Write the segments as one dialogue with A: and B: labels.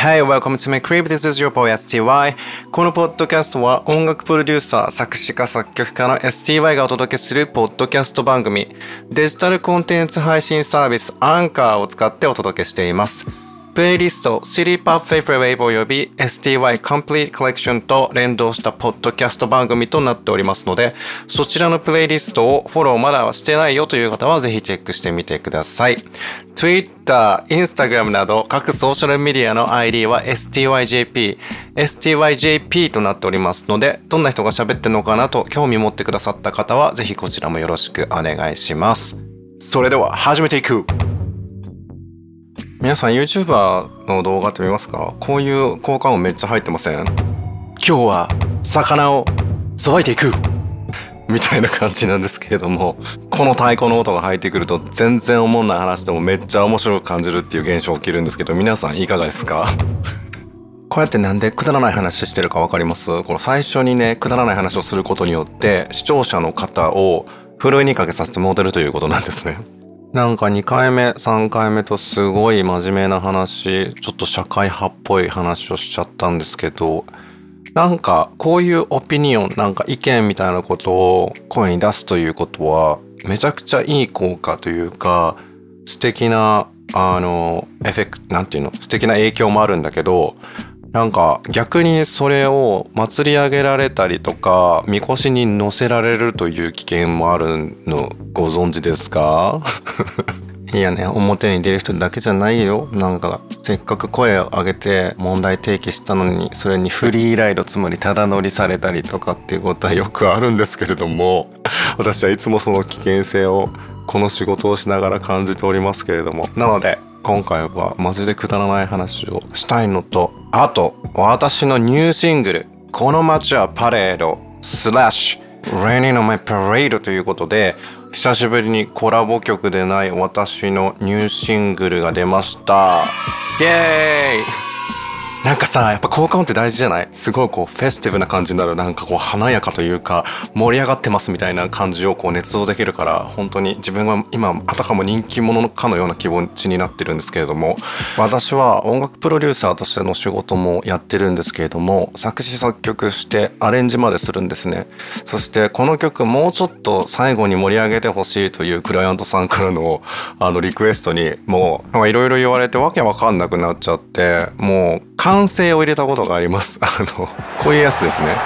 A: Hey, welcome to my crib. This is your boy STY. このポッドキャストは音楽プロデューサー、作詞家、作曲家の STY がお届けするポッドキャスト番組、デジタルコンテンツ配信サービスアンカーを使ってお届けしています。プレイリスト City Pop Favorite Wave および STY Complete Collection と連動したポッドキャスト番組となっておりますので、そちらのプレイリストをフォローまだしてないよという方はぜひチェックしてみてください。Twitter、Instagram など各ソーシャルメディアの ID は STYJP、STYJP となっておりますので、どんな人が喋ってるのかなと興味持ってくださった方はぜひこちらもよろしくお願いします。それでは始めていく皆さん YouTuber の動画って見ますか？こういう効果音めっちゃ入ってません？今日は魚をさばいていく。みたいな感じなんですけれどもこの太鼓の音が入ってくると全然思んない話でもめっちゃ面白く感じるっていう現象起きるんですけど皆さんいかがですか？こうやってなんでくだらない話してるか分かります？この最初にねくだらない話をすることによって視聴者の方をふるいにかけさせてもらてるということなんですね。なんか2回目3回目とすごい真面目な話ちょっと社会派っぽい話をしちゃったんですけどなんかこういうオピニオンなんか意見みたいなことを声に出すということはめちゃくちゃいい効果というか素敵なあのエフェクトなんていうの素敵な影響もあるんだけどなんか逆にそれを祭り上げられたりとかみこしに乗せられるという危険もあるのご存知ですか？いやね表に出る人だけじゃないよ。なんかせっかく声を上げて問題提起したのにそれにフリーライドつまりただ乗りされたりとかっていうことはよくあるんですけれども私はいつもその危険性をこの仕事をしながら感じておりますけれども。なので今回はマジでくだらない話をしたいのとあと私のニューシングル「この街はパレード」スラッシュ「Raining on my parade」ということで久しぶりにコラボ曲でない私のニューシングルが出ました。イェーイ！なんかさ、やっぱ効果音って大事じゃない？すごいこうフェスティブな感じになる。なんかこう華やかというか盛り上がってますみたいな感じをこう捏造できるから本当に自分は今あたかも人気者かのような気持ちになってるんですけれども私は音楽プロデューサーとしての仕事もやってるんですけれども作詞作曲してアレンジまでするんですね。そしてこの曲もうちょっと最後に盛り上げてほしいというクライアントさんからのあのリクエストにもういろいろ言われてわけわかんなくなっちゃってもう完成を入れたことがあります。あの、こういうやつですね。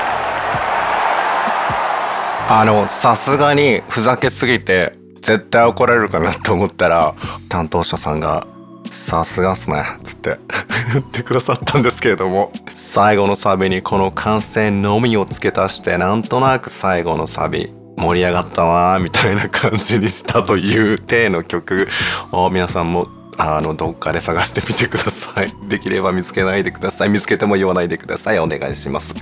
A: あの、さすがにふざけすぎて絶対怒られるかなと思ったら担当者さんがさすがっすねつって 言ってくださったんですけれども最後のサビにこの完成のみを付け足してなんとなく最後のサビ盛り上がったなみたいな感じにしたという体の曲を皆さんもあのどっかで探してみてください。できれば見つけないでください。見つけても言わないでください。お願いします。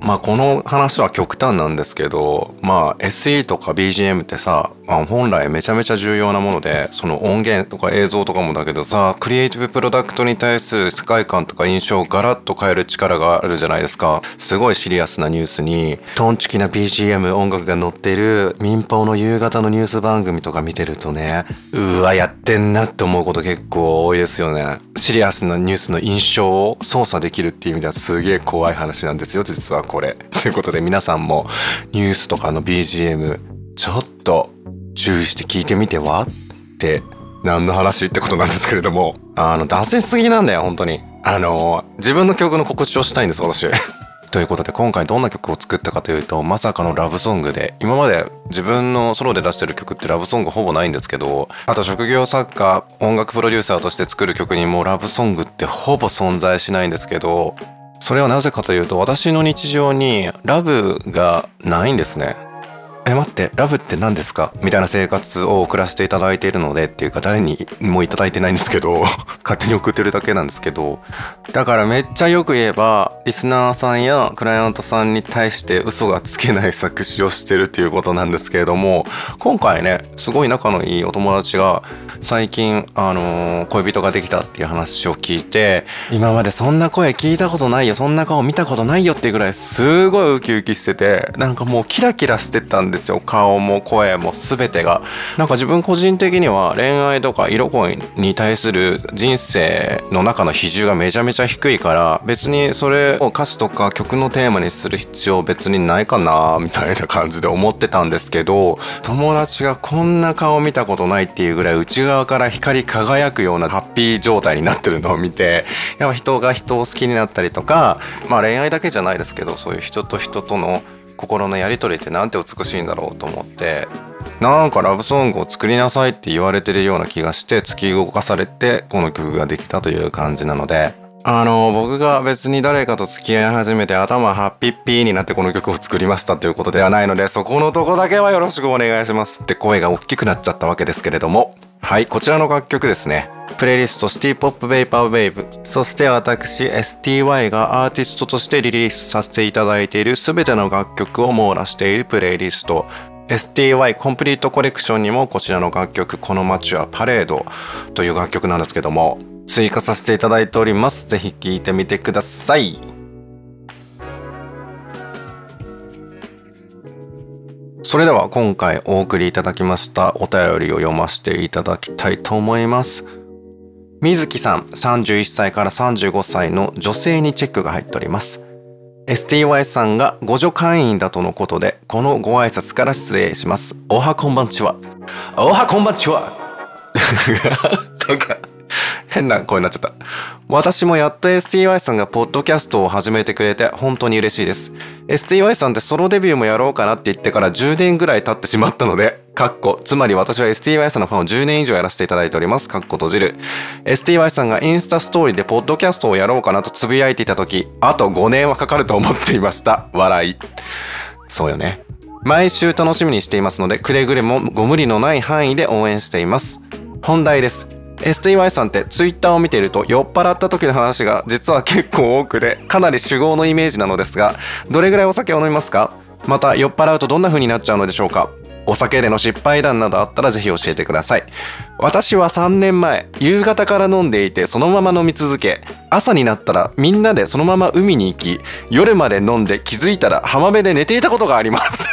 A: まあこの話は極端なんですけどまあ SE とか BGM ってさ、まあ、本来めちゃめちゃ重要なものでその音源とか映像とかもだけどさクリエイティブプロダクトに対する世界観とか印象をガラッと変える力があるじゃないですか。すごいシリアスなニュースにトンチキな BGM 音楽が載ってる民放の夕方のニュース番組とか見てるとねうわやってんなって思うこと結構多いですよね。シリアスなニュースの印象を操作できるっていう意味ではすげえ怖い話なんですよ実は。これ。ということで皆さんもニュースとかの BGM ちょっと注意して聞いてみては？って何の話？ってことなんですけれども。あの脱線しすぎなんだよ本当に。あの自分の曲の告知をしたいんです私。ということで今回どんな曲を作ったかというとまさかのラブソングで今まで自分のソロで出してる曲ってラブソングほぼないんですけどあと職業作家音楽プロデューサーとして作る曲にもラブソングってほぼ存在しないんですけどそれはなぜかというと私の日常にラブがないんですね。え待ってラブって何ですか？みたいな生活を送らせていただいているのでっていうか誰にもいただいてないんですけど 勝手に送ってるだけなんですけどだからめっちゃよく言えばリスナーさんやクライアントさんに対して嘘がつけない作詞をしてるっていうことなんですけれども今回ねすごい仲のいいお友達が最近あのー、恋人ができたっていう話を聞いて今までそんな声聞いたことないよそんな顔見たことないよっていうぐらいすごいウキウキしててなんかもうキラキラしてたんですですよ。顔も声も全てが。なんか自分個人的には恋愛とか色恋に対する人生の中の比重がめちゃめちゃ低いから別にそれを歌詞とか曲のテーマにする必要別にないかなみたいな感じで思ってたんですけど友達がこんな顔見たことないっていうぐらい内側から光り輝くようなハッピー状態になってるのを見てやっぱ人が人を好きになったりとかまあ恋愛だけじゃないですけどそういう人と人との心のやり取りってなんて美しいんだろうと思ってなんかラブソングを作りなさいって言われてるような気がして突き動かされてこの曲ができたという感じなのであの僕が別に誰かと付き合い始めて頭ハッピッピーになってこの曲を作りましたということではないのでそこのとこだけはよろしくお願いしますって声が大きくなっちゃったわけですけれどもはいこちらの楽曲ですね。プレイリストシティポップベイパーウェイブ。そして私 STY がアーティストとしてリリースさせていただいている全ての楽曲を網羅しているプレイリスト。STY コンプリートコレクションにもこちらの楽曲「この街はパレード」という楽曲なんですけども追加させていただいております。ぜひ聴いてみてください。それでは今回お送りいただきましたお便りを読ませていただきたいと思います水木さん31歳から35歳の女性にチェックが入っております STY さんが互助会員だとのことで、このご挨拶から失礼します。おはこんばんちは。おはこんばんちはなんか、変な声になっちゃった。私もやっと STY さんがポッドキャストを始めてくれて本当に嬉しいです。STY さんってソロデビューもやろうかなって言ってから10年ぐらい経ってしまったので、かっこ、つまり私は STY さんのファンを10年以上やらせていただいております。かっこ閉じる。STY さんがインスタストーリーでポッドキャストをやろうかなとつぶやいていた時、あと5年はかかると思っていました。笑い。そうよね。毎週楽しみにしていますので、くれぐれもご無理のない範囲で応援しています。本題です。STY さんってツイッターを見ていると酔っ払った時の話が実は結構多くでかなり酒豪のイメージなのですがどれぐらいお酒を飲みますか？また酔っ払うとどんな風になっちゃうのでしょうか？お酒での失敗談などあったらぜひ教えてください。私は3年前夕方から飲んでいてそのまま飲み続け朝になったらみんなでそのまま海に行き夜まで飲んで気づいたら浜辺で寝ていたことがあります。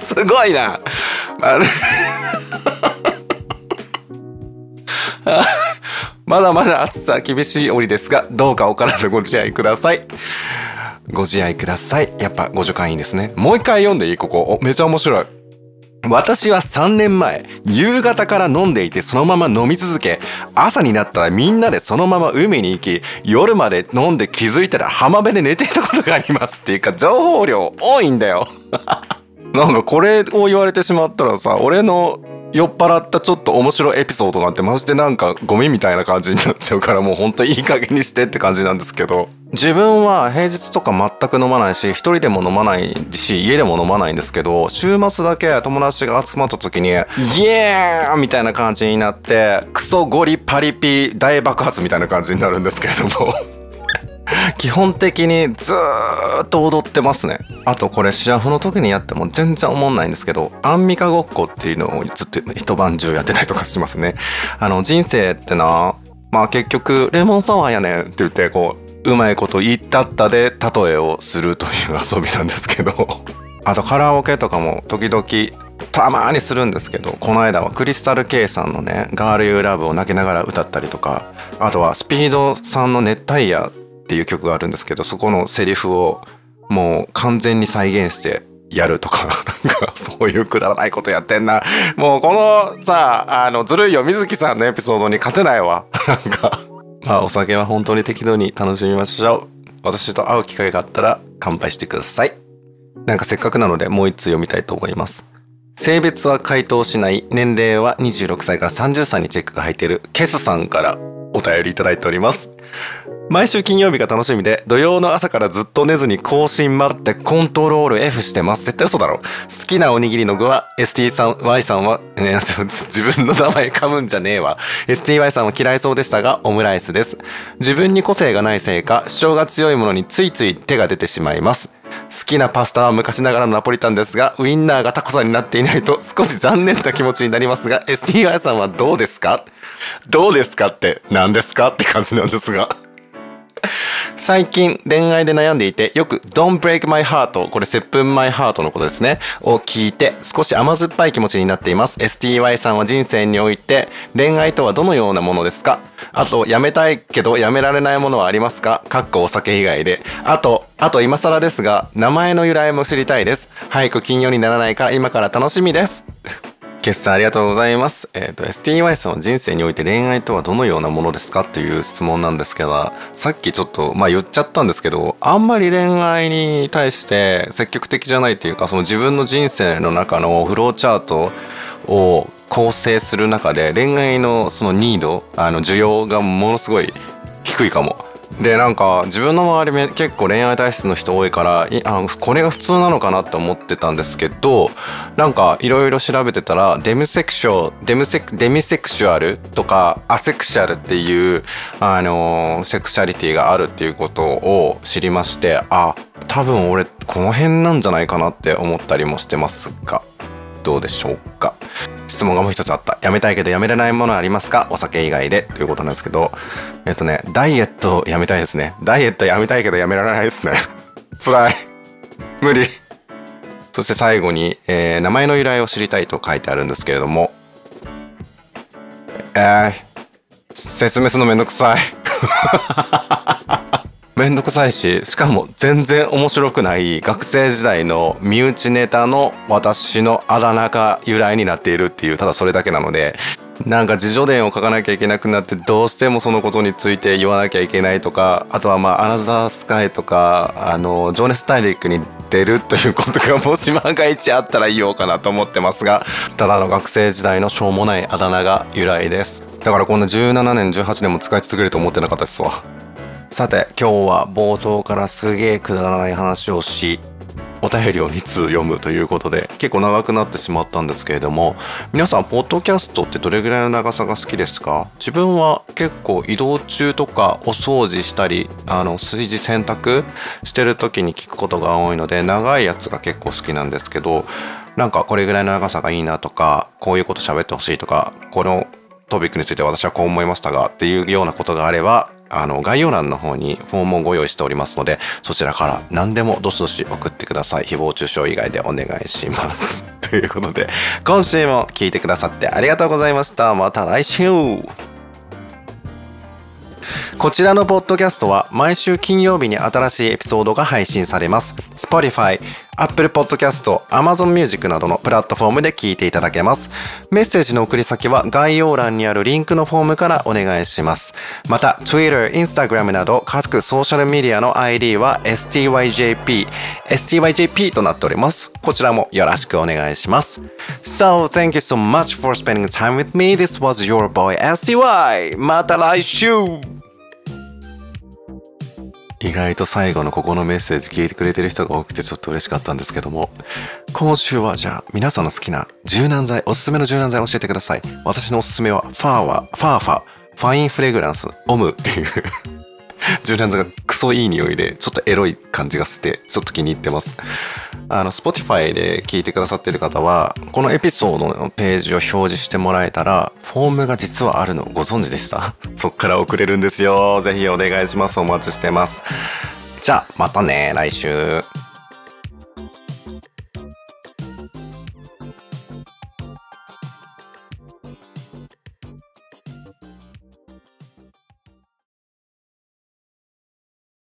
A: すごいな。まだまだ暑さ厳しい折ですが、どうかお体ご自愛ください。ご自愛ください。やっぱご助会員ですね。もう一回読んでいい？ここ。めちゃ面白い。私は3年前、夕方から飲んでいてそのまま飲み続け、朝になったらみんなでそのまま海に行き、夜まで飲んで気づいたら浜辺で寝ていたことがありますっていうか情報量多いんだよ。なんかこれを言われてしまったらさ俺の酔っ払ったちょっと面白いエピソードなんてマジでなんかゴミみたいな感じになっちゃうからもうほんといい加減にしてって感じなんですけど。自分は平日とか全く飲まないし一人でも飲まないし家でも飲まないんですけど週末だけ友達が集まった時にイエーみたいな感じになってクソゴリパリピ大爆発みたいな感じになるんですけれども。基本的にずっと踊ってますね。あとこれシラフの時にやっても全然思んないんですけどアンミカごっこっていうのをずっと一晩中やってたりとかしますね。あの人生ってなまあ結局レモンサワーやねんって言ってこううまいこと言ったったで例えをするという遊びなんですけど。あとカラオケとかも時々たまにするんですけどこの間はクリスタル K さんのね「ガール・ユー・ラブ」を泣きながら歌ったりとかあとはスピードさんの「熱帯夜」っていう曲があるんですけどそこのセリフをもう完全に再現してやるとか なんかそういうくだらないことやってんな。もうこのさあのずるいよ水木さんのエピソードに勝てないわ。なんかまあお酒は本当に適度に楽しみましょう。私と会う機会があったら乾杯してください。なんかせっかくなのでもう一通読みたいと思います。性別は回答しない年齢は26歳から30歳にチェックが入っているケスさんからお便りいただいております。毎週金曜日が楽しみで土曜の朝からずっと寝ずに更新待ってコントロール F してます。絶対嘘だろ。好きなおにぎりの具は ST さん Y さんは、ね、自分の名前噛むんじゃねえわ。STY さんは嫌いそうでしたがオムライスです。自分に個性がないせいか主張が強いものについつい手が出てしまいます。好きなパスタは昔ながらのナポリタンですがウインナーがタコさんになっていないと少し残念な気持ちになりますが STY さんはどうですか？どうですかって何ですか？って感じなんですが。最近恋愛で悩んでいてよく Don't break my heart これ接吻 my heart のことですねを聞いて少し甘酸っぱい気持ちになっています。STY さんは人生において恋愛とはどのようなものですか？あとやめたいけどやめられないものはありますか？かっこお酒以外で。あとあと今更ですが名前の由来も知りたいです。早く金曜にならないから今から楽しみです。決算ありがとうございます。えっ、ー、と、STY さんは人生において恋愛とはどのようなものですかっていう質問なんですけど、さっきちょっと、まあ言っちゃったんですけど、あんまり恋愛に対して積極的じゃないっていうか、その自分の人生の中のフローチャートを構成する中で恋愛のそのニード、あの需要がものすごい低いかも。でなんか自分の周り結構恋愛体質の人多いからあこれが普通なのかなって思ってたんですけどなんかいろいろ調べてたらデミセクショデミセクデミセクシュアルとかアセクシャルっていうあのセクシャリティがあるっていうことを知りましてあ多分俺この辺なんじゃないかなって思ったりもしてますがどうでしょうか？質問がもう一つあった。やめたいけどやめれないものありますか？お酒以外で。ということなんですけど、えっとね、ダイエットやめたいですね。ダイエットやめたいけどやめられないですね。辛い。無理。そして最後に、えー、名前の由来を知りたいと書いてあるんですけれども、えー、説明するのめんどくさい。めんどくさいししかも全然面白くない学生時代の身内ネタの私のあだ名が由来になっているっていうただそれだけなのでなんか自助伝を書かなきゃいけなくなってどうしてもそのことについて言わなきゃいけないとかあとはまあアナザースカイとかあの情熱大陸に出るということがもし万が一あったら言おうかなと思ってますがただの学生時代のしょうもないあだ名が由来です。だからこんな17年18年も使い続けると思ってなかったですわ。さて今日は冒頭からすげえくだらない話をしお便りを2通読むということで結構長くなってしまったんですけれども皆さんポッドキャストってどれぐらいの長さが好きですか？自分は結構移動中とかお掃除したりあの炊事洗濯してる時に聞くことが多いので長いやつが結構好きなんですけどなんかこれぐらいの長さがいいなとかこういうこと喋ってほしいとかこのトピックについて私はこう思いましたがっていうようなことがあればあの概要欄の方にフォームをご用意しておりますのでそちらから何でもどしどし送ってください。誹謗中傷以外でお願いします。ということで今週も聞いてくださってありがとうございました。また来週。こちらのポッドキャストは毎週金曜日に新しいエピソードが配信されます Spotify、Apple Podcast、Amazon Music などのプラットフォームで聞いていただけます。メッセージの送り先は概要欄にあるリンクのフォームからお願いします。また、Twitter、Instagram など各ソーシャルメディアの ID は STYJP、STYJP となっております。こちらもよろしくお願いします。So, thank you so much for spending time with me. This was your boy STY. また来週意外と最後のここのメッセージ聞いてくれてる人が多くてちょっと嬉しかったんですけども、今週はじゃあ皆さんの好きな柔軟剤、おすすめの柔軟剤教えてください。私のおすすめはファーは、ファーファ、ファインフレグランス、オムっていう柔軟剤がクソいい匂いでちょっとエロい感じがしてちょっと気に入ってます。あの、Spotify で聞いてくださってる方は、このエピソードのページを表示してもらえたら、フォームが実はあるのをご存知でした そっから送れるんですよ。ぜひお願いします。お待ちしてます。じゃあ、またね、来週。